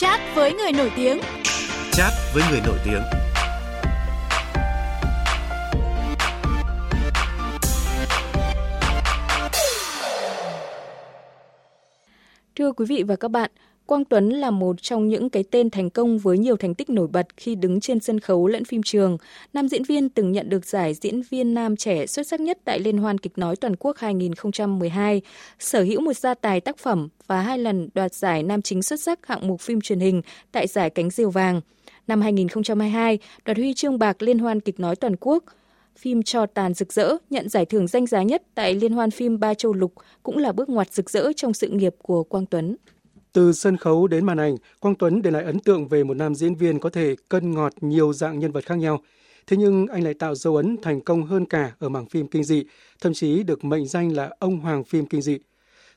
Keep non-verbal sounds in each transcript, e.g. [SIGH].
Chat với người nổi tiếng. Chat với người nổi tiếng. Thưa quý vị và các bạn, Quang Tuấn là một trong những cái tên thành công với nhiều thành tích nổi bật khi đứng trên sân khấu lẫn phim trường. Nam diễn viên từng nhận được giải diễn viên nam trẻ xuất sắc nhất tại Liên hoan kịch nói toàn quốc 2012, sở hữu một gia tài tác phẩm và hai lần đoạt giải nam chính xuất sắc hạng mục phim truyền hình tại giải Cánh Diều Vàng. Năm 2022, đoạt huy chương bạc Liên hoan kịch nói toàn quốc – phim Cho tàn rực rỡ nhận giải thưởng danh giá nhất tại Liên hoan phim Ba Châu Lục cũng là bước ngoặt rực rỡ trong sự nghiệp của Quang Tuấn. Từ sân khấu đến màn ảnh, Quang Tuấn để lại ấn tượng về một nam diễn viên có thể cân ngọt nhiều dạng nhân vật khác nhau. Thế nhưng anh lại tạo dấu ấn thành công hơn cả ở mảng phim kinh dị, thậm chí được mệnh danh là ông hoàng phim kinh dị.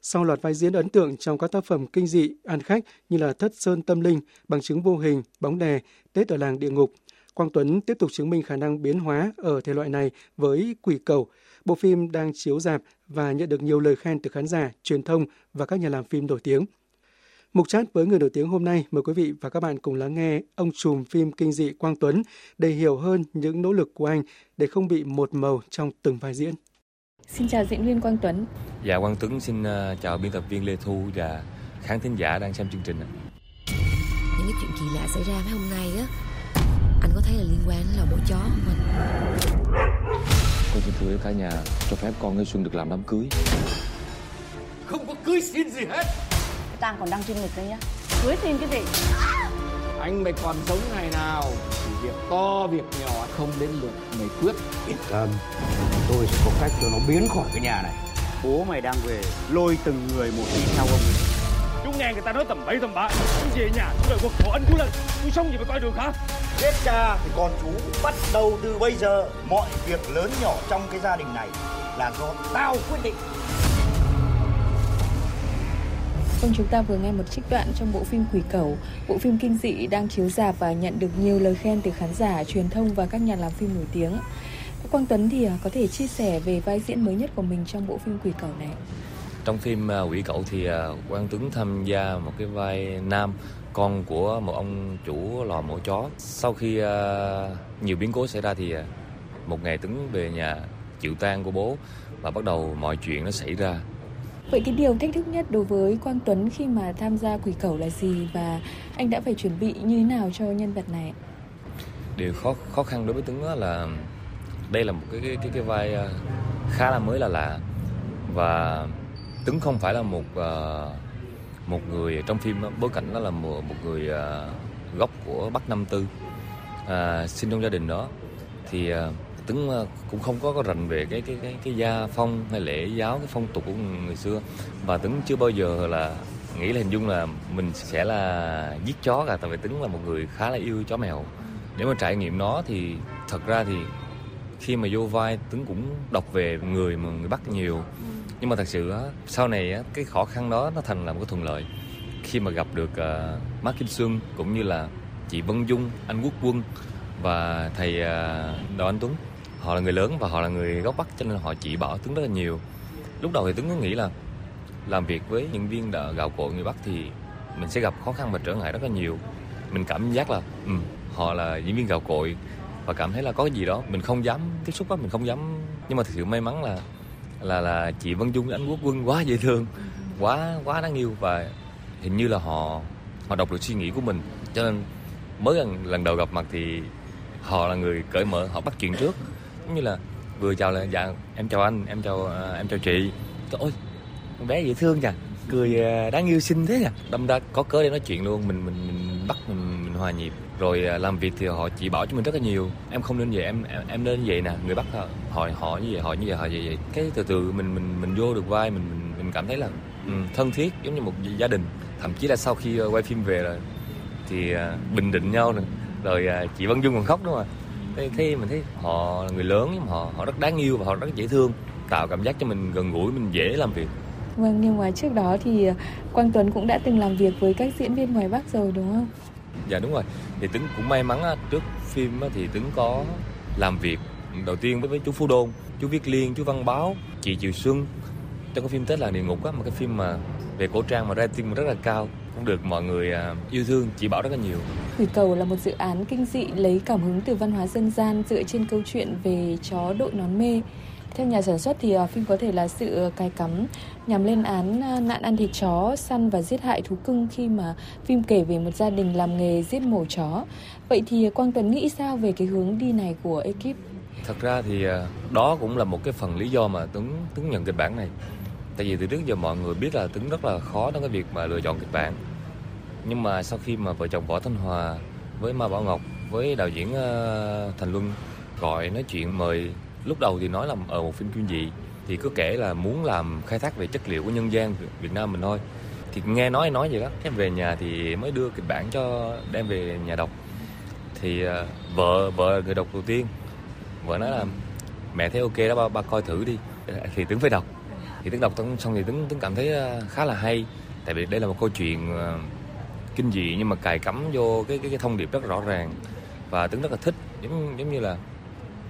Sau loạt vai diễn ấn tượng trong các tác phẩm kinh dị, ăn khách như là Thất Sơn Tâm Linh, Bằng chứng vô hình, Bóng đè, Tết ở làng địa ngục, Quang Tuấn tiếp tục chứng minh khả năng biến hóa ở thể loại này với Quỷ Cầu. Bộ phim đang chiếu rạp và nhận được nhiều lời khen từ khán giả, truyền thông và các nhà làm phim nổi tiếng. Mục chat với người nổi tiếng hôm nay mời quý vị và các bạn cùng lắng nghe ông trùm phim kinh dị Quang Tuấn để hiểu hơn những nỗ lực của anh để không bị một màu trong từng vai diễn. Xin chào diễn viên Quang Tuấn. Dạ Quang Tuấn xin uh, chào biên tập viên Lê Thu và khán thính giả đang xem chương trình. Những cái chuyện kỳ lạ xảy ra mấy hôm nay á, anh có thấy là liên quan đến lò mổ chó không anh? Con xin thưa cả nhà cho phép con Nghe Xuân được làm đám cưới. Không có cưới xin gì hết tang còn đang trinh lịch đấy nhá. Cưới thêm cái gì? Anh mày còn sống ngày nào? Thì việc to việc nhỏ không đến lượt mày quyết yên tâm tôi sẽ có cách cho nó biến khỏi cái nhà này. Bố mày đang về lôi từng người một đi theo ông. Chú nghe người ta nói tầm bậy tầm bạ chú về nhà chú đợi cuộc khổ anh chú lên chú sống gì phải coi đường hả chết cha thì con chú bắt đầu từ bây giờ mọi việc lớn nhỏ trong cái gia đình này là do tao quyết định Vâng, chúng ta vừa nghe một trích đoạn trong bộ phim Quỷ Cẩu, bộ phim kinh dị đang chiếu rạp và nhận được nhiều lời khen từ khán giả, truyền thông và các nhà làm phim nổi tiếng. Quang Tuấn thì à, có thể chia sẻ về vai diễn mới nhất của mình trong bộ phim Quỷ Cẩu này. Trong phim à, Quỷ Cẩu thì à, Quang Tuấn tham gia một cái vai nam con của một ông chủ lò mổ chó. Sau khi nhiều biến cố xảy ra thì một ngày Tuấn về nhà chịu tang của bố và bắt đầu mọi chuyện nó xảy ra Vậy cái điều thách thức nhất đối với Quang Tuấn khi mà tham gia quỷ cẩu là gì và anh đã phải chuẩn bị như thế nào cho nhân vật này? Điều khó khó khăn đối với Tuấn là đây là một cái cái cái, cái vai à, khá là mới là lạ và Tuấn không phải là một à, một người trong phim bối cảnh đó là một, một người à, gốc của Bắc Nam Tư à, sinh trong gia đình đó thì tính ờ, cũng không có, có rành về cái cái cái cái gia phong hay lễ giáo cái phong tục của người xưa. Và tính chưa bao giờ là nghĩ là hình dung là mình sẽ là giết chó cả tại vì tính là một người khá là yêu chó mèo. Nếu mà trải nghiệm nó thì thật ra thì khi mà vô vai tướng cũng đọc về người mà người bắt nhiều. Nhưng mà thật sự á, sau này á, cái khó khăn đó nó thành là một cái thuận lợi. Khi mà gặp được uh, Mark Kim Xuân cũng như là chị Vân Dung anh Quốc Quân và thầy uh, Đào Anh Tuấn họ là người lớn và họ là người gốc bắc cho nên họ chỉ bảo tướng rất là nhiều. Lúc đầu thì tướng cứ nghĩ là làm việc với những viên đỡ gạo cội người Bắc thì mình sẽ gặp khó khăn và trở ngại rất là nhiều. Mình cảm giác là ừ, họ là diễn viên gạo cội và cảm thấy là có cái gì đó mình không dám tiếp xúc á mình không dám. Nhưng mà thực sự may mắn là là là chị Vân Dung anh Quốc Quân quá dễ thương quá quá đáng yêu và hình như là họ họ đọc được suy nghĩ của mình. Cho nên mới lần lần đầu gặp mặt thì họ là người cởi mở họ bắt chuyện trước giống như là vừa chào là dạ em chào anh em chào uh, em chào chị. Ôi con bé dễ thương nha cười uh, đáng yêu xinh thế nha đâm ra có cớ để nói chuyện luôn mình mình, mình bắt mình, mình hòa nhịp. Rồi uh, làm việc thì họ chỉ bảo cho mình rất là nhiều. Em không nên vậy em em, em nên vậy nè. Người bắt họ họ như vậy họ như vậy họ như vậy. Cái từ từ mình mình mình vô được vai mình mình, mình cảm thấy là um, thân thiết giống như một gia đình. Thậm chí là sau khi uh, quay phim về rồi thì uh, bình định nhau rồi rồi uh, chị Văn Dung còn khóc đúng không ạ? Thế, thế mình thấy họ là người lớn nhưng mà họ họ rất đáng yêu và họ rất dễ thương tạo cảm giác cho mình gần gũi mình dễ làm việc Vâng, nhưng mà trước đó thì Quang Tuấn cũng đã từng làm việc với các diễn viên ngoài Bắc rồi đúng không? Dạ đúng rồi. Thì Tuấn cũng may mắn trước phim thì Tuấn có làm việc đầu tiên với, với chú Phú Đôn, chú Viết Liên, chú Văn Báo, chị Triều Xuân trong cái phim Tết là địa ngục á, một cái phim mà về cổ trang mà rating rất là cao cũng được mọi người à, yêu thương chỉ bảo rất là nhiều Quỷ cầu là một dự án kinh dị lấy cảm hứng từ văn hóa dân gian dựa trên câu chuyện về chó đội nón mê theo nhà sản xuất thì phim có thể là sự cài cắm nhằm lên án nạn ăn thịt chó, săn và giết hại thú cưng khi mà phim kể về một gia đình làm nghề giết mổ chó. Vậy thì Quang Tuấn nghĩ sao về cái hướng đi này của ekip? Thật ra thì đó cũng là một cái phần lý do mà Tuấn Tuấn nhận kịch bản này. Tại vì từ trước giờ mọi người biết là Tuấn rất là khó trong cái việc mà lựa chọn kịch bản. Nhưng mà sau khi mà vợ chồng Võ Thanh Hòa với Ma Bảo Ngọc với đạo diễn ờ, Thành Luân gọi nói chuyện mời lúc đầu thì nói là ở một phim kinh dị thì cứ kể là muốn làm khai thác về chất liệu của nhân gian Việt Nam mình thôi. Thì nghe nói nói vậy đó em về nhà thì mới đưa kịch bản cho đem về nhà đọc. Thì ờ, vợ vợ người đọc đầu tiên. Vợ nói là mẹ thấy ok đó ba, ba coi thử đi. Thì tướng phải đọc thì tuấn đọc xong thì tuấn tướng cảm thấy ờ, khá là hay. Tại vì đây là một câu chuyện ờ, kinh dị nhưng mà cài cắm vô cái cái, cái thông điệp rất rõ ràng. Và tuấn rất là thích giống giống như là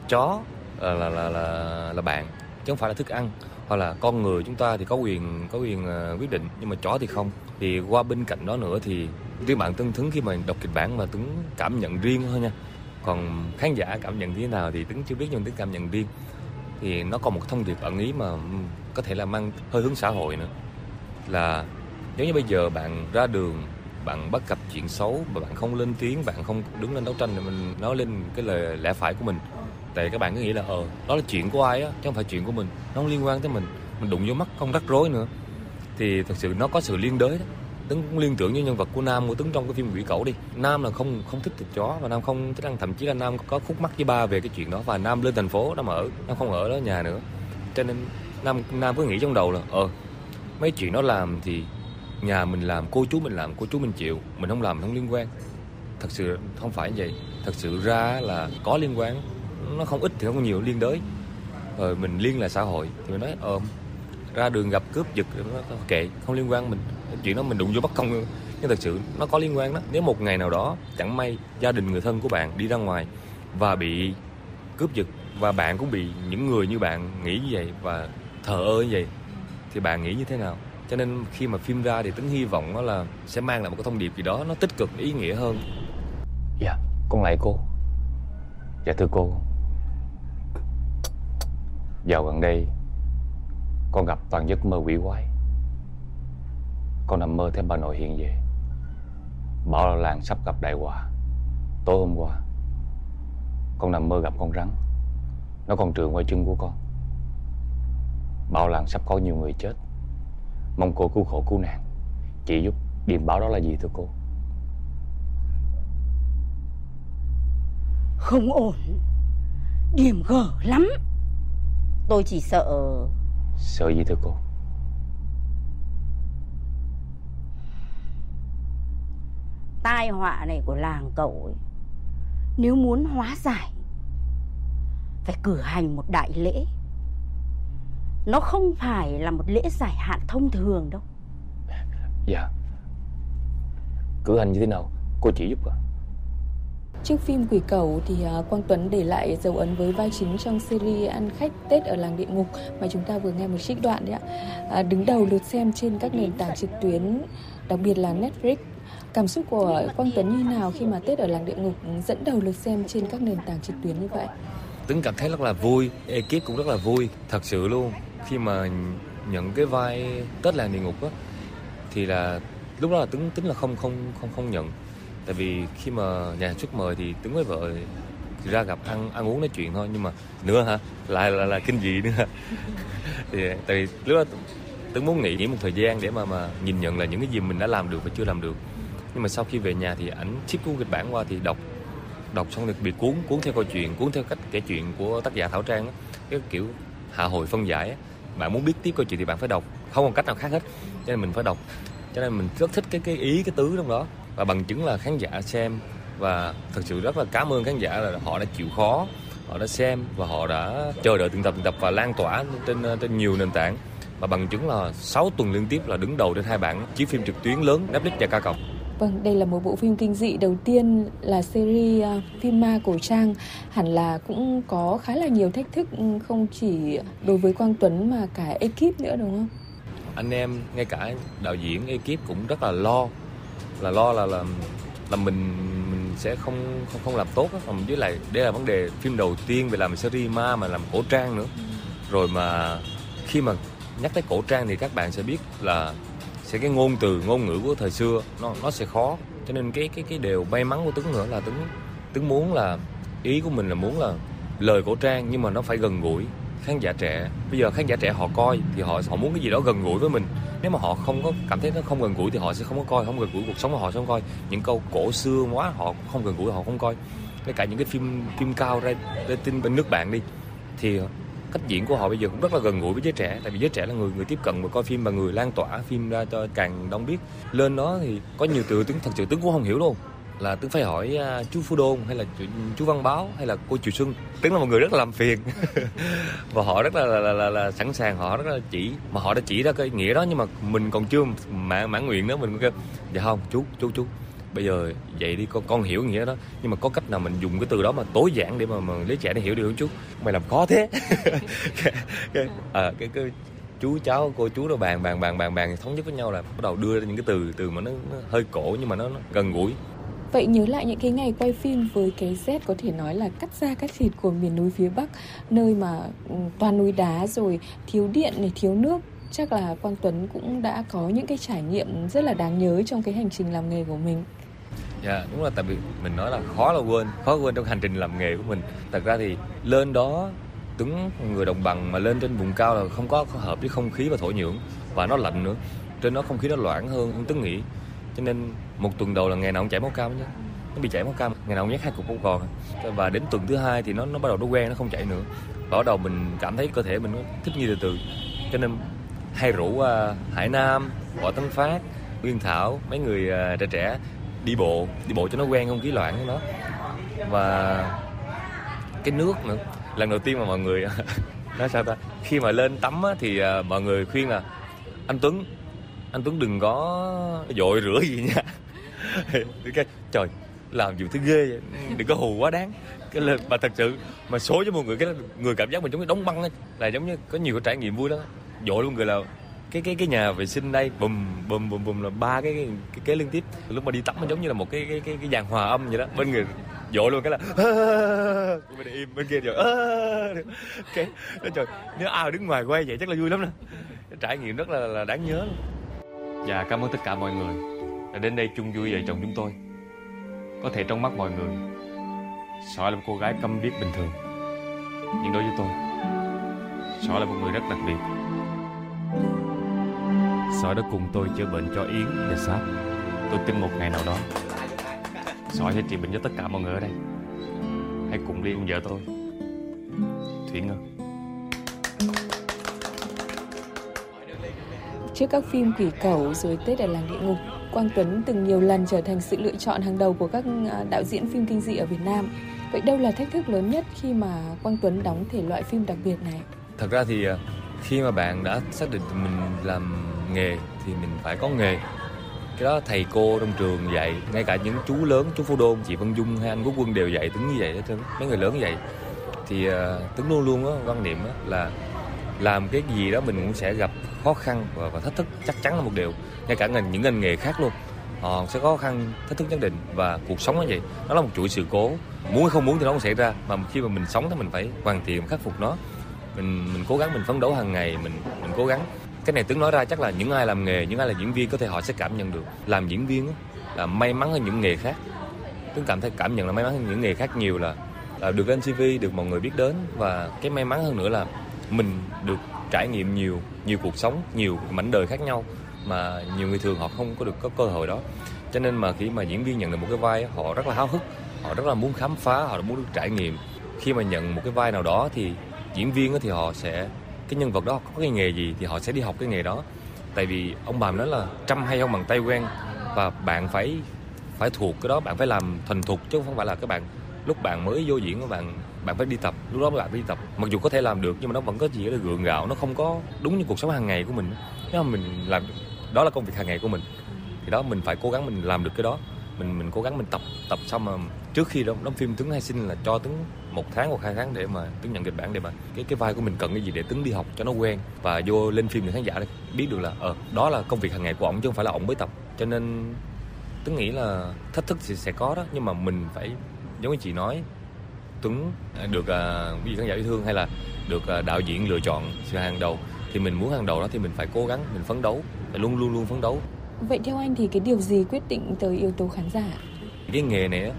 chó là là là là, là bạn chứ không phải là thức ăn. Hoặc là con người chúng ta thì có quyền có quyền quyết định nhưng mà chó thì không. Thì qua bên cạnh đó nữa thì riêng bạn Tuấn Thứng khi mà đọc kịch bản mà Tuấn cảm nhận riêng thôi nha. Còn khán giả cảm nhận như thế nào thì Tuấn chưa biết nhưng Tuấn cảm nhận riêng. Thì nó có một thông điệp ẩn ý mà có thể là mang hơi hướng xã hội nữa. Là nếu như bây giờ bạn ra đường, bạn bắt gặp chuyện xấu mà bạn không lên tiếng, bạn không đứng lên đấu tranh để mình nói lên cái lời lẽ phải của mình. Tại các bạn cứ nghĩ là ờ đó là chuyện của ai á, chứ không phải chuyện của mình. Nó không liên quan tới mình. Mình đụng vô mắt, không rắc rối nữa. Thì thật sự nó có sự liên đới đó. Tấn cũng liên tưởng như nhân vật của Nam của Tấn trong cái phim Quỷ Cẩu đi. Nam là không không thích thịt chó và Nam không thích ăn. Thậm chí là Nam có khúc mắc với ba về cái chuyện đó. Và Nam lên thành phố, Nam ở, Nam không ở đó, nhà nữa. Cho nên Nam Nam cứ nghĩ trong đầu là ờ mấy chuyện nó làm thì nhà mình làm, cô chú mình làm, cô chú mình chịu, mình không làm không liên quan. Thật sự không phải như vậy. Thật sự ra là có liên quan. Nó không ít thì không nhiều, liên đới. Rồi mình liên là xã hội thì mình nói ờ ra đường gặp cướp giật, nó kệ, không liên quan mình. Chuyện đó mình đụng vô bất công. Nhưng thật sự nó có liên quan đó. Nếu một ngày nào đó, chẳng may gia đình người thân của bạn đi ra ngoài và bị cướp giật và bạn cũng bị những người như bạn nghĩ như vậy và thờ ơ như vậy, thì bạn nghĩ như thế nào? Cho nên khi mà phim ra thì tính hy vọng đó là sẽ mang lại một cái thông điệp gì đó nó tích cực ý nghĩa hơn. Dạ con lại cô. Dạ thưa cô. Dạo gần đây, Con gặp toàn giấc mơ quỷ quái. Con nằm mơ thấy bà nội hiện về. Bảo là làng sắp gặp đại họa. Tối hôm qua, Con nằm mơ gặp con rắn. Nó còn trường qua chân của con. Bảo làng sắp có nhiều người chết. Mong cô cứu khổ cứu nạn. Chị giúp điềm báo đó là gì thưa cô? Không ổn. Điểm gở lắm. Tôi chỉ sợ Sợ gì thưa cô? Tai họa này của làng cậu ấy Nếu muốn hóa giải Phải cử hành một đại lễ Nó không phải là một lễ giải hạn thông thường đâu Dạ Cử hành như thế nào Cô chỉ giúp à Trước phim Quỷ Cẩu thì à, Quang Tuấn để lại dấu ấn với vai chính trong series Ăn khách Tết ở làng địa ngục mà chúng ta vừa nghe một trích đoạn đấy ạ. À, đứng đầu lượt xem trên các nền tảng trực tuyến, đặc biệt là Netflix. Cảm xúc của Quang Tuấn như nào khi mà Tết ở làng địa ngục dẫn đầu lượt xem trên các nền tảng trực tuyến như vậy? Tuấn cảm thấy rất là vui, ekip cũng rất là vui, thật sự luôn. Khi mà nhận cái vai Tết làng địa ngục á thì là lúc đó là tính tính là không không không không nhận. Tại vì khi mà nhà xuất mời thì tướng với vợ ra gặp ăn ăn uống nói chuyện thôi nhưng mà nữa hả? Lại là, là kinh dị nữa. [LAUGHS] Thì tại vì lúc đó tướng muốn nghỉ nghỉ một thời gian để mà mà nhìn nhận là những cái gì mình đã làm được và chưa làm được. Nhưng mà sau khi về nhà thì ảnh ship cuốn kịch bản qua thì đọc đọc xong được bị cuốn cuốn theo câu chuyện cuốn theo cách kể chuyện của tác giả thảo trang cái kiểu hạ hồi phân giải bạn muốn biết tiếp câu chuyện thì bạn phải đọc. Không còn cách nào khác hết. Cho nên mình phải đọc. Cho nên mình rất thích cái cái ý, cái tứ trong đó. Và bằng chứng là khán giả xem. Và thật sự rất là cảm ơn khán giả là họ đã chịu khó, họ đã xem và họ đã chờ đợi từng tập từng tập và lan tỏa trên trên nhiều nền tảng. Và bằng chứng là 6 tuần liên tiếp là đứng đầu trên hai bảng chiếu phim trực tuyến lớn Netflix và ca cộng. Vâng, đây là một bộ phim kinh dị. Đầu tiên là series uh, phim ma cổ trang. Hẳn là cũng có khá là nhiều thách thức ừ, không chỉ đối với Quang Tuấn mà cả ekip nữa đúng không? Anh em ngay cả đạo diễn ekip cũng rất là lo. Là lo là là là mình mình sẽ không không không làm tốt còn với lại đây là vấn đề phim đầu tiên về làm series ma mà làm cổ trang nữa. Rồi mà khi mà nhắc tới cổ trang thì các bạn sẽ biết là sẽ cái ngôn từ, ngôn ngữ của thời xưa, nó nó sẽ khó. Cho nên cái cái cái điều may mắn của tướng nữa là tướng tướng muốn là, ý của mình là muốn là lời cổ trang nhưng mà nó phải gần gũi khán giả trẻ. Bây giờ khán giả trẻ họ coi thì họ họ muốn cái gì đó gần gũi với mình. Nếu mà họ không có cảm thấy nó không gần gũi thì họ sẽ không có coi, không gần gũi cuộc sống của họ sẽ không coi. Những câu cổ xưa quá họ không gần gũi, họ không coi. Ngay cả những cái phim phim cao ra tin bên nước bạn đi, thì cách diễn của họ bây giờ cũng rất là gần gũi với giới trẻ. Tại vì giới trẻ là người người tiếp cận và coi phim và người lan tỏa phim ra cho càng đông biết. Lên đó thì có nhiều từ tiếng thật sự tướng cũng không hiểu luôn. Là tướng phải hỏi uh, chú Phu Đôn hay là chú, chú Văn Báo hay là cô Triệu Xuân. Tướng là một người rất là làm phiền. [LAUGHS] Và họ rất là là, là, là, là sẵn sàng họ rất là chỉ mà họ đã chỉ ra cái nghĩa đó nhưng mà mình còn chưa mãn mãn nguyện nữa mình cũng kêu dạ không chú chú chú bây giờ vậy đi con con hiểu nghĩa đó. Nhưng mà có cách nào mình dùng cái từ đó mà tối giản để mà, mà lấy trẻ nó hiểu được không chú? Mày làm khó thế. Cái, [LAUGHS] cái, à, cái, cái chú cháu cô chú nó bàn bàn bàn bàn bàn thống nhất với nhau là bắt đầu đưa ra những cái từ từ mà nó, nó hơi cổ nhưng mà nó, nó gần gũi. Vậy nhớ lại những cái ngày quay phim với cái Z có thể nói là cắt da cắt thịt của miền núi phía Bắc Nơi mà ừ, toàn núi đá rồi thiếu điện này, thiếu nước. Chắc là Quang Tuấn cũng đã có những cái trải nghiệm rất là đáng nhớ trong cái hành trình làm nghề của mình. Dạ đúng là tại vì mình nói là khó là quên Khó quên trong hành trình làm nghề của mình. Thật ra thì lên đó tướng người đồng bằng mà lên trên vùng cao là không có hợp với không khí và thổ nhưỡng Và nó lạnh nữa. Trên đó không khí nó loãng hơn tướng nghĩ cho nên một tuần đầu là ngày nào cũng chảy máu cam chứ. Nó bị chảy máu cam ngày nào cũng nhét hai cục bông còn và đến tuần thứ hai thì nó nó bắt đầu nó quen nó không chảy nữa. Và bắt đầu mình cảm thấy cơ thể mình nó thích nghi từ từ. Cho nên hay rủ uh, Hải Nam, Võ Tấn Phát, Nguyên Thảo mấy người uh, trẻ trẻ đi bộ đi bộ cho nó quen không khí loạn của nó và cái nước nữa. Lần đầu tiên mà mọi người [LAUGHS] nói sao ta? Khi mà lên tắm á, thì à, mọi người khuyên là anh Tuấn anh Tuấn đừng có dội rửa gì nha. [LAUGHS] Cái trời làm gì thứ ghê vậy? Đừng có hù quá đáng. Cái lên mà thật sự mà số cho mọi người cái người cảm giác mình giống như đóng băng ấy. là giống như có nhiều cái trải nghiệm vui đó dội luôn người là cái cái cái nhà vệ sinh đây bùm bùm bùm bùm là ba cái cái, cái kế liên tiếp lúc mà đi tắm nó giống như là một cái cái cái, cái dàn hòa âm vậy đó bên người dội luôn cái là [LAUGHS] bên im bên kia rồi [LAUGHS] cái trời nếu ai đứng ngoài quay vậy chắc là vui lắm nè trải nghiệm rất là, là đáng nhớ luôn và cảm ơn tất cả mọi người đã đến đây chung vui vợ chồng chúng tôi. Có thể trong mắt mọi người, Sỏi là một cô gái câm biết bình thường. Nhưng đối với tôi, Sỏi là một người rất đặc biệt. Sỏi đã cùng tôi chữa bệnh cho Yến và Sáp. Tôi tin một ngày nào đó, Sỏi sẽ trị bệnh cho tất cả mọi người ở đây. Hãy cùng đi cùng vợ tôi, Thủy Ngân. Trước các phim Quỷ Cẩu rồi Tết ở làng địa ngục, Quang Tuấn từng nhiều lần trở thành sự lựa chọn hàng đầu của các à, đạo diễn phim kinh dị ở Việt Nam. Vậy đâu là thách thức lớn nhất khi mà Quang Tuấn đóng thể loại phim đặc biệt này? Thật ra thì à, khi mà bạn đã xác định mình làm nghề thì mình phải có nghề. Cái đó thầy cô trong trường dạy ngay cả những chú lớn chú Phú Đôn chị Vân Dung hay anh Quốc Quân đều dạy tính như vậy hết mấy người lớn vậy thì uh, tính luôn luôn á quan niệm á là làm cái gì đó mình cũng sẽ gặp khó khăn và, và thách thức chắc chắn là một điều. Ngay cả ngành những ngành nghề khác luôn họ sẽ có khó khăn thách thức nhất định và cuộc sống nó vậy. Nó là một chuỗi sự cố. Muốn hay không muốn thì nó cũng xảy ra mà khi mà mình sống thì mình phải hoàn thiện khắc phục nó. Mình mình cố gắng mình phấn đấu hàng ngày mình mình cố gắng cái này tướng nói ra chắc là những ai làm nghề những ai là diễn viên có thể họ sẽ cảm nhận được. Làm diễn viên là may mắn hơn những nghề khác. Tướng cảm thấy cảm nhận là may mắn hơn những nghề khác nhiều là, là được lên TV được mọi người biết đến. Và cái may mắn hơn nữa là mình được trải nghiệm nhiều nhiều cuộc sống nhiều mảnh đời khác nhau mà nhiều người thường họ không có được có cơ hội đó. Cho nên mà khi mà diễn viên nhận được một cái vai họ rất là háo hức họ rất là muốn khám phá họ muốn được trải nghiệm. Khi mà nhận một cái vai nào đó thì diễn viên thì họ sẽ cái nhân vật đó có cái nghề gì thì họ sẽ đi học cái nghề đó. Tại vì ông bà nói là trăm hay không bằng tay quen và bạn phải phải thuộc cái đó, bạn phải làm thành thục chứ không phải là các bạn, lúc bạn mới vô diễn các bạn bạn phải đi tập, lúc đó bạn phải đi tập. Mặc dù có thể làm được nhưng mà nó vẫn có gì đó gượng gạo, nó không có đúng như cuộc sống hàng ngày của mình. Nếu mà mình làm đó là công việc hàng ngày của mình, thì đó mình phải cố gắng mình làm được cái đó. Mình mình cố gắng mình tập tập xong mà trước khi đóng đóng phim tướng hay sinh là cho tướng một tháng hoặc hai tháng để mà tướng nhận kịch bản để mà cái cái vai của mình cần cái gì để tướng đi học cho nó quen và vô lên phim để khán giả biết được là ờ đó là công việc hàng ngày của ổng chứ không phải là ổng mới tập. Cho nên Tuấn nghĩ là thách thức thì sẽ có đó nhưng mà mình phải giống như chị nói Tuấn được uh, quý khán giả yêu thương hay là được uh, đạo diễn lựa chọn sự hàng đầu thì mình muốn hàng đầu đó thì mình phải cố gắng mình phấn đấu phải luôn luôn luôn phấn đấu. Vậy theo anh thì cái điều gì quyết định tới yếu tố khán giả? Cái nghề này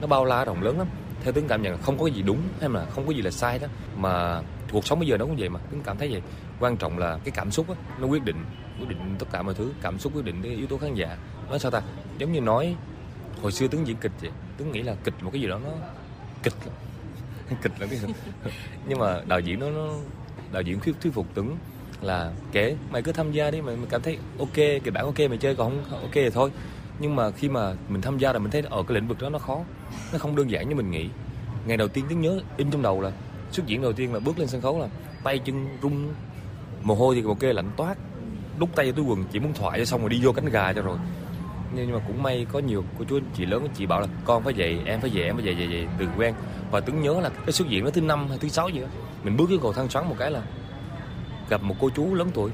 nó bao la rộng lớn lắm theo tướng cảm nhận không có gì đúng hay là không có gì là sai đó. Mà cuộc sống bây giờ nó cũng vậy mà. Tướng cảm thấy vậy. Quan trọng là cái cảm xúc đó, nó quyết định quyết định tất cả mọi thứ. Cảm xúc quyết định cái yếu tố khán giả. Nói sao ta? Giống như nói hồi xưa tướng diễn kịch vậy. Tướng nghĩ là kịch một cái gì đó nó kịch lắm. [LAUGHS] Kịch là cái [LAUGHS] nhưng mà đạo diễn nó, nó đạo diễn thuyết thuyết phục tướng là kể mày cứ tham gia đi mày, mày cảm thấy ok kịch bản ok mày chơi còn không ok thì thôi nhưng mà khi mà mình tham gia rồi mình thấy ở cái lĩnh vực đó nó khó, nó không đơn giản như mình nghĩ. Ngày đầu tiên tiếng nhớ in trong đầu là, xuất diễn đầu tiên là bước lên sân khấu là tay chân run mồ hôi thì ok lạnh toát, đút tay vô túi quần, chỉ muốn thoại cho xong rồi đi vô cánh gà cho rồi. Nhưng mà cũng may có nhiều cô chú chị lớn, chị bảo là, con phải vậy, em phải vậy, em phải vậy vậy vậy, từ quen. Và tưởng nhớ là cái xuất diễn nó thứ năm hay thứ sáu gì đó, mình bước cái cầu thang xoắn một cái là gặp một cô chú lớn tuổi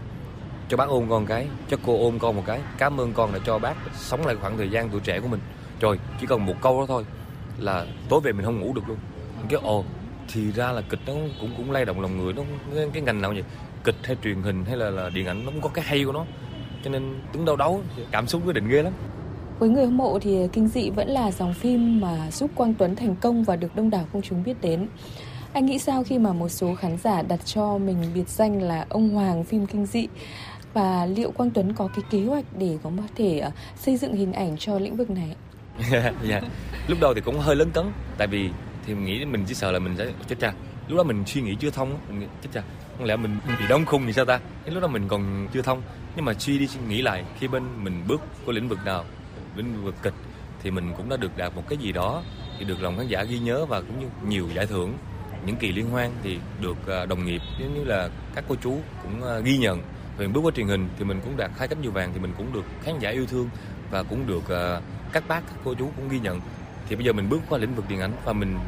cho bác ôm con cái cho cô ôm con một cái. Cảm ơn con đã cho bác sống lại khoảng thời gian tuổi trẻ của mình. Trời chỉ cần một câu đó thôi là tối về mình không ngủ được luôn. Cái ồ thì ra là kịch nó cũng cũng lay động lòng người. Nó cái, cái ngành nào vậy? Kịch hay truyền hình hay là, là điện ảnh nó cũng có cái hay của nó. Cho nên đứng đâu đấu cảm xúc quyết định ghê lắm. Với người hâm mộ thì Kinh dị vẫn là dòng phim mà giúp Quang Tuấn thành công và được đông đảo công chúng biết đến. Anh nghĩ sao khi mà một số khán giả đặt cho mình biệt danh là ông Hoàng phim kinh dị? Và liệu Quang Tuấn có cái kế hoạch để có thể uh, xây dựng hình ảnh cho lĩnh vực này? yeah. [LAUGHS] Dạ. Lúc đầu thì cũng hơi lớn cấn tại vì thì mình nghĩ mình chỉ sợ là mình sẽ chết cha lúc đó mình suy nghĩ chưa thông mình nghĩ, chết cha không lẽ mình bị đóng khung thì sao ta lúc đó mình còn chưa thông nhưng mà suy đi suy nghĩ lại khi bên mình bước qua lĩnh vực nào lĩnh vực kịch thì mình cũng đã được đạt một cái gì đó thì được lòng khán giả ghi nhớ và cũng như nhiều giải thưởng những kỳ liên hoan thì được ờ, đồng nghiệp giống như là các cô chú cũng ờ, ghi nhận và bước qua truyền hình thì mình cũng đạt hai cánh nhiều vàng thì mình cũng được khán giả yêu thương và cũng được uh, các bác các cô chú cũng ghi nhận. Thì bây giờ mình bước qua lĩnh vực điện ảnh và mình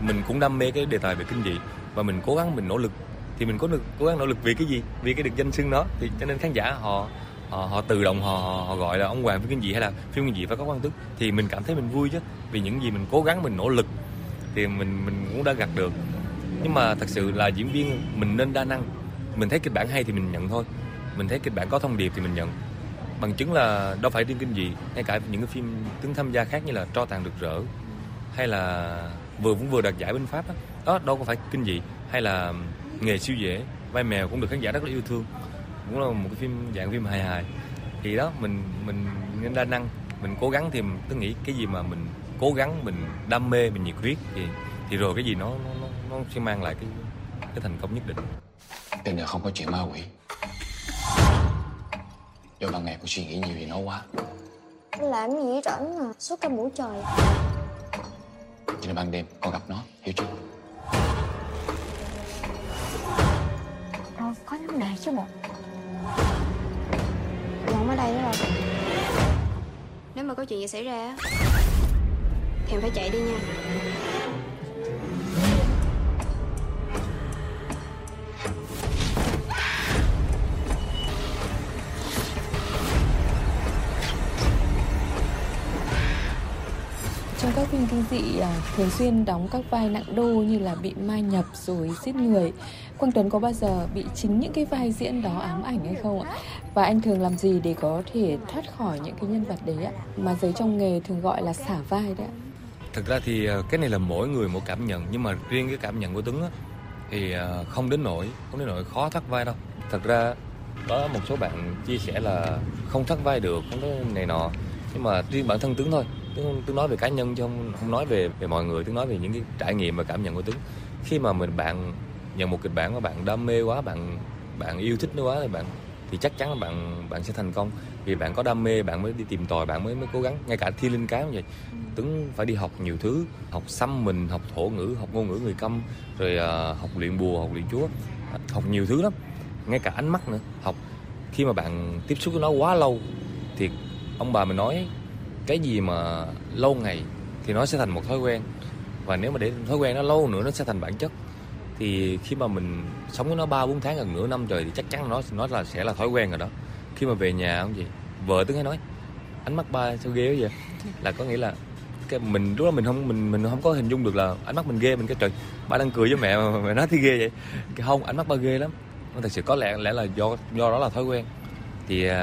mình cũng đam mê cái đề tài về kinh dị và mình cố gắng mình nỗ lực. Thì mình có được cố gắng nỗ lực vì cái gì? Vì cái được danh xưng đó. Thì cho nên khán giả họ họ, họ tự động họ, họ gọi là ông hoàng phim kinh dị hay là phim kinh dị phải có quan tức. Thì mình cảm thấy mình vui chứ vì những gì mình cố gắng mình nỗ lực thì mình mình cũng đã gặt được. Nhưng mà thật sự là diễn viên mình nên đa năng. Mình thấy kịch bản hay thì mình nhận thôi mình thấy kịch bản có thông điệp thì mình nhận. Bằng chứng là đâu phải riêng kinh dị ngay cả những cái phim tướng tham gia khác như là tro tàn được rỡ hay là vừa cũng vừa đạt giải bên pháp đó, đó đâu có phải kinh dị. Hay là nghề siêu dễ vai mèo cũng được khán giả rất là yêu thương. Cũng là một cái phim dạng phim hài hài. Thì đó mình mình nên đa năng. Mình cố gắng thì tôi nghĩ cái gì mà mình cố gắng mình đam mê mình nhiệt huyết thì thì rồi cái gì nó nó nó sẽ mang lại cái cái thành công nhất định. Trên này không có chuyện ma quỷ. Do ban ngày cô suy nghĩ nhiều về nó quá. Làm gì rảnh à? Suốt cả buổi trời. Cho nên ban đêm con gặp nó Hiểu chưa? Ờ, có vấn đề chứ bộ. Không ở đây nữa rồi. Nếu mà có chuyện gì xảy ra Thì em phải chạy đi nha các phim kinh dị à, thường xuyên đóng các vai nặng đô như là bị mai nhập rồi giết người Quang Tuấn có bao giờ bị chính những cái vai diễn đó ám ảnh hay không ạ? Và anh thường làm gì để có thể thoát khỏi những cái nhân vật đấy ạ? Mà giới trong nghề thường gọi là xả vai đấy ạ. Thực ra thì à, cái này là mỗi người một cảm nhận nhưng mà riêng cái cảm nhận của Tuấn á, thì à, không đến nỗi không đến nỗi khó thoát vai đâu. Thật ra có một số bạn chia sẻ là không thoát vai được, không có này nọ nhưng mà riêng bản thân Tuấn thôi Tuấn, Tuấn nói về cá nhân chứ không không nói về về mọi người. Tuấn nói về những cái trải nghiệm và cảm nhận của Tuấn khi mà mình bạn nhận một kịch bản mà bạn đam mê quá bạn bạn yêu thích nó quá thì bạn thì chắc chắn là bạn bạn sẽ thành công. Vì bạn có đam mê bạn mới đi tìm tòi bạn mới mới cố gắng. Ngay cả thi linh cá như vậy. Tuấn phải đi học nhiều thứ học xăm mình học thổ ngữ học ngôn ngữ người câm rồi uh, học luyện bùa học luyện chúa. Học nhiều thứ lắm. Ngay cả ánh mắt nữa. Học khi mà bạn tiếp xúc với nó quá lâu thì ông bà mình nói cái gì mà lâu ngày thì nó sẽ thành một thói quen. Và nếu mà để thói quen nó lâu nữa nó sẽ thành bản chất. Thì khi mà mình sống với nó ba bốn tháng gần nửa năm trời thì chắc chắn nó nó là sẽ là thói quen rồi đó. Khi mà về nhà không gì vợ tướng hay nói ánh mắt ba sao ghê vậy? Là có nghĩa là cái mình lúc đó mình không mình mình không có hình dung được là ánh mắt mình ghê mình cái trời ba đang cười với mẹ mà mẹ nói thì ghê vậy. Cái không ánh mắt ba ghê lắm. Nó thật sự có lẽ lẽ là do do đó là thói quen. Thì uh,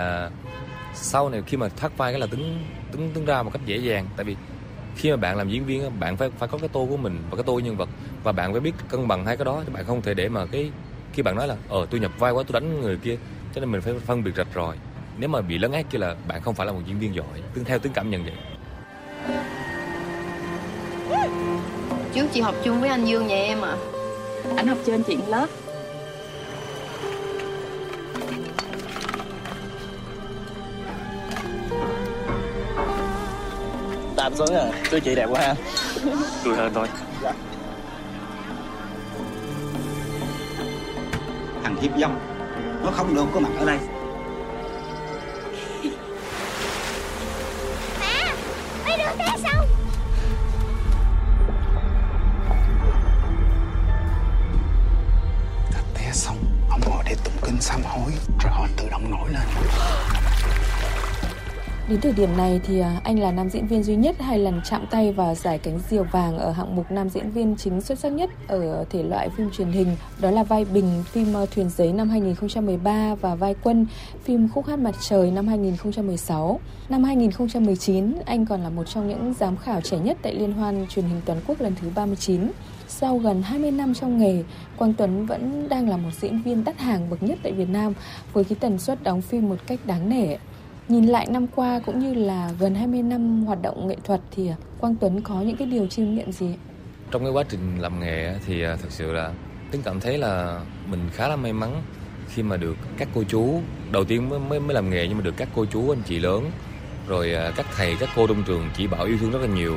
sau này khi mà thoát vai cái là tính tính tính ra một cách dễ dàng. Tại vì khi mà bạn làm diễn viên bạn phải phải có cái tô của mình và cái tô nhân vật. Và bạn phải biết cân bằng hai cái đó bạn không thể để mà cái khi bạn nói là ờ tôi nhập vai quá tôi đánh người kia cho nên mình phải phân biệt rạch ròi. Nếu mà bị lấn át kia là bạn không phải là một diễn viên giỏi tương theo tính cảm nhận vậy. Trước chị học chung với anh Dương nhà em à? Anh học trên chuyện lớp Tạm xuống à, tôi chị đẹp quá ha. Tôi hơn thôi. Thằng hiếp dâm Nó không được có mặt ở đây Đến thời điểm này thì à, anh là nam diễn viên duy nhất hai lần chạm tay vào giải cánh diều vàng ở hạng mục nam diễn viên chính xuất sắc nhất ở thể loại phim truyền hình. Đó là vai Bình phim à, Thuyền giấy năm 2013 và vai Quân phim Khúc hát mặt trời năm 2016. Năm 2019, anh còn là một trong những giám khảo trẻ nhất tại Liên hoan truyền hình toàn quốc lần thứ 39. Sau gần 20 năm trong nghề, Quang Tuấn vẫn đang là một diễn viên đắt hàng bậc nhất tại Việt Nam với cái tần suất đóng phim một cách đáng nể. Nhìn lại năm qua cũng như là gần 20 năm hoạt động nghệ thuật thì à, Quang Tuấn có những cái điều chiêm nghiệm gì? trong cái quá trình làm nghề thì à, thật sự là tính cảm thấy là mình khá là may mắn khi mà được các cô chú đầu tiên mới mới, mới làm nghề nhưng mà được các cô chú anh chị lớn rồi à, các thầy các cô trong trường chỉ bảo yêu thương rất là nhiều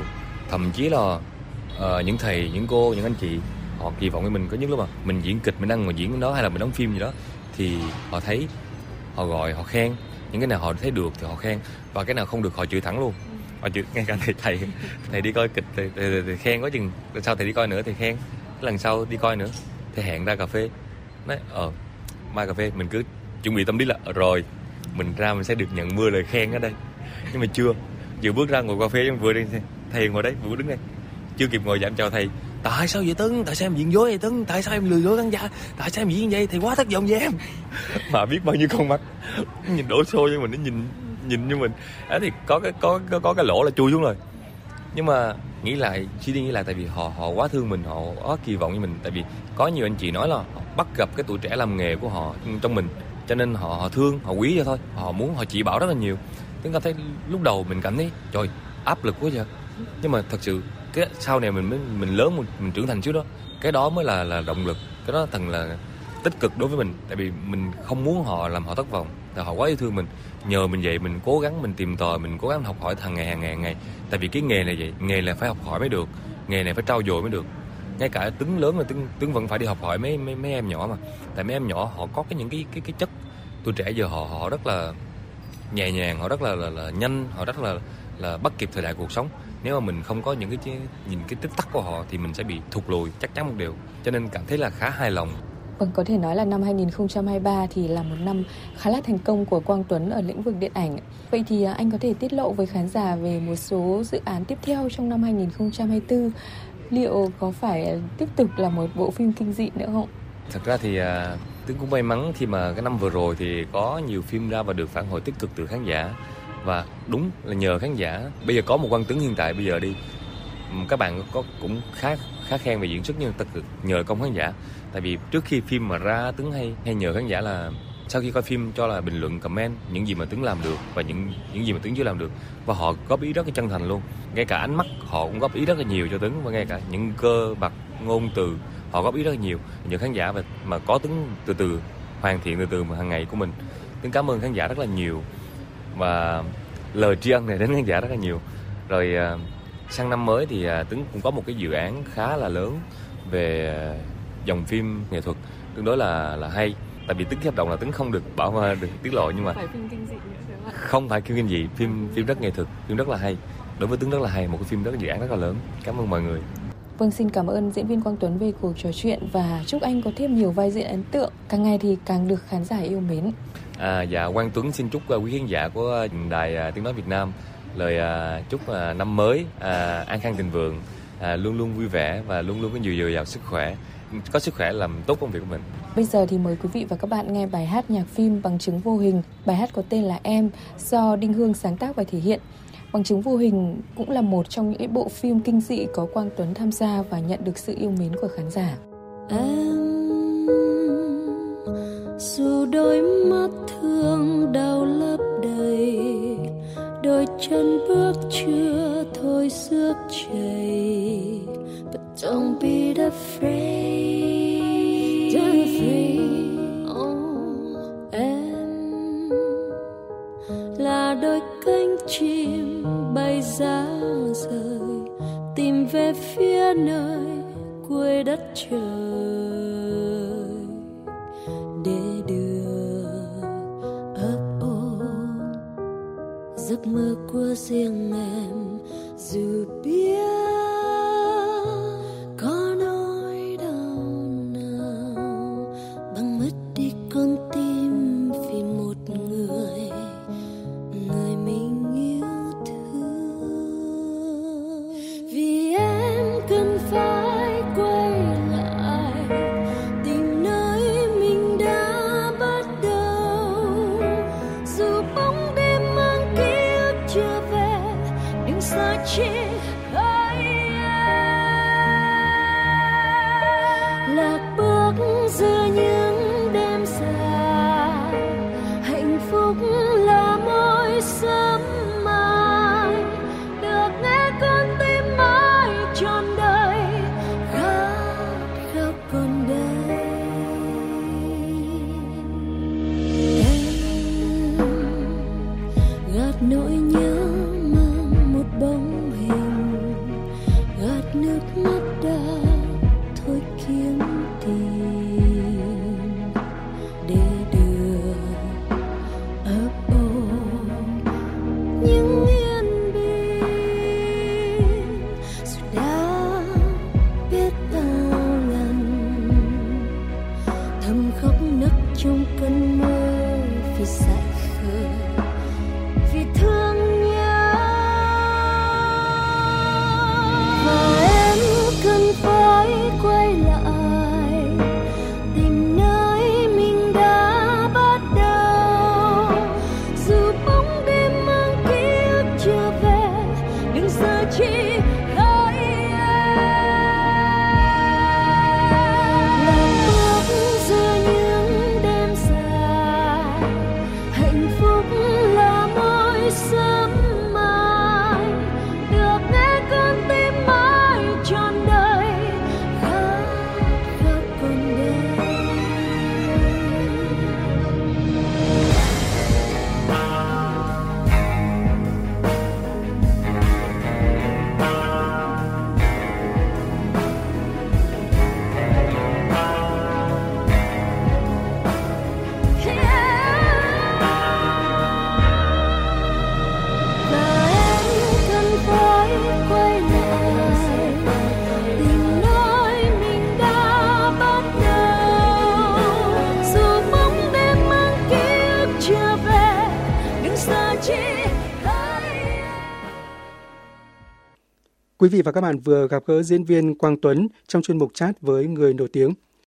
thậm chí là uh, những thầy những cô những anh chị họ kỳ vọng với mình có những lúc mà mình diễn kịch mình đang ngồi diễn đó hay là mình đóng phim gì đó thì họ thấy họ gọi họ khen những cái nào họ thấy được thì họ khen và cái nào không được họ chửi thẳng luôn. Họ chửi ngay cả thầy thầy. Thầy đi coi kịch thì, thì, thì, thì khen quá chừng. Lần sau thầy đi coi nữa thì khen. Lần sau đi coi nữa thì hẹn ra cà phê. Nói ờ mai cà phê mình cứ chuẩn bị tâm lý là "Ờ, rồi mình ra mình sẽ được nhận mưa lời khen ở đây. Nhưng mà chưa. Vừa bước ra ngồi cà phê vừa đi thầy ngồi đấy vừa đứng đây. Chưa kịp ngồi dặn chào thầy tại sao vậy tấn? Tại sao em diễn dối vậy tấn? Tại sao em lừa dối khán giả? Tại sao em diễn vậy? Thì quá thất vọng với em. [LAUGHS] Mà biết bao nhiêu con mắt. Nhìn đổ xô cho mình nó nhìn nhìn như mình. Á thì có cái có có, có cái lỗ là chui xuống rồi. Nhưng mà nghĩ lại chỉ đi nghĩ lại tại vì họ họ quá thương mình họ quá kỳ vọng với mình. Tại vì có nhiều anh chị nói là họ bắt gặp cái tuổi trẻ làm nghề của họ trong mình. Cho nên họ họ thương họ quý cho thôi. Họ muốn họ chỉ bảo rất là nhiều. Tiếng cảm thấy lúc đầu mình cảm thấy trời áp lực quá vậy. Nhưng mà thật sự cái sau này mình mới mình lớn mình, mình trưởng thành trước đó cái đó mới là là động lực cái đó thằng là tích cực đối với mình. Tại vì mình không muốn họ làm họ thất vọng tại họ quá yêu thương mình. Nhờ mình vậy mình cố gắng mình tìm tòi mình cố gắng học hỏi hàng ngày hàng ngày hàng ngày. Tại vì cái nghề này vậy nghề là phải học hỏi mới được nghề này phải trau dồi mới được. Ngay cả tướng lớn là tướng, tướng vẫn phải đi học hỏi mấy mấy mấy em nhỏ mà. Tại mấy em nhỏ họ có cái những cái cái cái chất tuổi trẻ giờ họ họ rất là nhẹ nhàng họ rất là là, là nhanh họ rất là là bắt kịp thời đại cuộc sống nếu mà mình không có những cái nhìn cái tích tắc của họ thì mình sẽ bị thụt lùi chắc chắn một điều cho nên cảm thấy là khá hài lòng Vâng, có thể nói là năm 2023 thì là một năm khá là thành công của Quang Tuấn ở lĩnh vực điện ảnh. Vậy thì à, anh có thể tiết lộ với khán giả về một số dự án tiếp theo trong năm 2024. Liệu có phải tiếp tục là một bộ phim kinh dị nữa không? thật ra thì à, tướng cũng may mắn khi mà cái năm vừa rồi thì có nhiều phim ra và được phản hồi tích cực từ khán giả và đúng là nhờ khán giả. Bây giờ có một quan tướng hiện tại bây giờ đi. Các bạn có cũng khá khá khen về diễn xuất, nhưng tích nhờ công khán giả. Tại vì trước khi phim mà ra tướng hay hay nhờ khán giả là sau khi coi phim cho là bình luận, comment, những gì mà tướng làm được và những những gì mà tướng chưa làm được. Và họ góp ý rất là chân thành luôn. Ngay cả ánh mắt họ cũng góp ý rất là nhiều cho tướng và ngay cả những cơ bạc, ngôn từ họ góp ý rất là nhiều. Những khán giả mà mà có tướng từ từ hoàn thiện, từ từ mà hàng ngày của mình. Tướng cảm ơn khán giả rất là nhiều và lời tri ân này đến khán giả rất là nhiều. Rồi à, sang năm mới thì à, tướng cũng có một cái dự án khá là lớn về à, dòng phim nghệ thuật tương đối là là hay. Tại vì tướng ký hợp đồng là tướng không được bảo được tiết lộ nhưng mà Phải phim kinh dị nữa đúng không phải phim kinh dị phim phim rất nghệ thuật phim rất là hay. Đối với tướng rất là hay một cái phim rất dự án rất là lớn. Cảm ơn mọi người Vâng, xin cảm ơn diễn viên Quang Tuấn về cuộc trò chuyện và chúc anh có thêm nhiều vai diễn ấn tượng. Càng ngày thì càng được khán giả yêu mến. À, dạ Quang Tuấn xin chúc uh, quý khán giả của đài uh, tiếng nói Việt Nam lời à, chúc à, năm mới à, an khang thịnh vượng, à, luôn luôn vui vẻ và luôn luôn có nhiều dồi dào sức khỏe. Có sức khỏe làm tốt công việc của mình. Bây giờ thì mời quý vị và các bạn nghe bài hát nhạc phim Bằng chứng vô hình. Bài hát có tên là Em do Đinh Hương sáng tác và thể hiện. Bằng chứng vô hình cũng là một trong những bộ phim kinh dị có Quang Tuấn tham gia và nhận được sự yêu mến của khán giả. Em dù đôi mắt thương đau lấp đầy đôi chân bước chưa thôi xước chảy but don't be afraid don't afraid oh, em là đôi cánh chim xa ra rời, tìm về phía nơi quê đất trời. Để đưa ấp ôm giấc mơ của riêng em, dù biết có nỗi đau nào, bằng mất đi con tim. Nước mắt đã Quý vị và các bạn vừa gặp gỡ diễn viên Quang Tuấn trong chuyên mục chat với người nổi tiếng.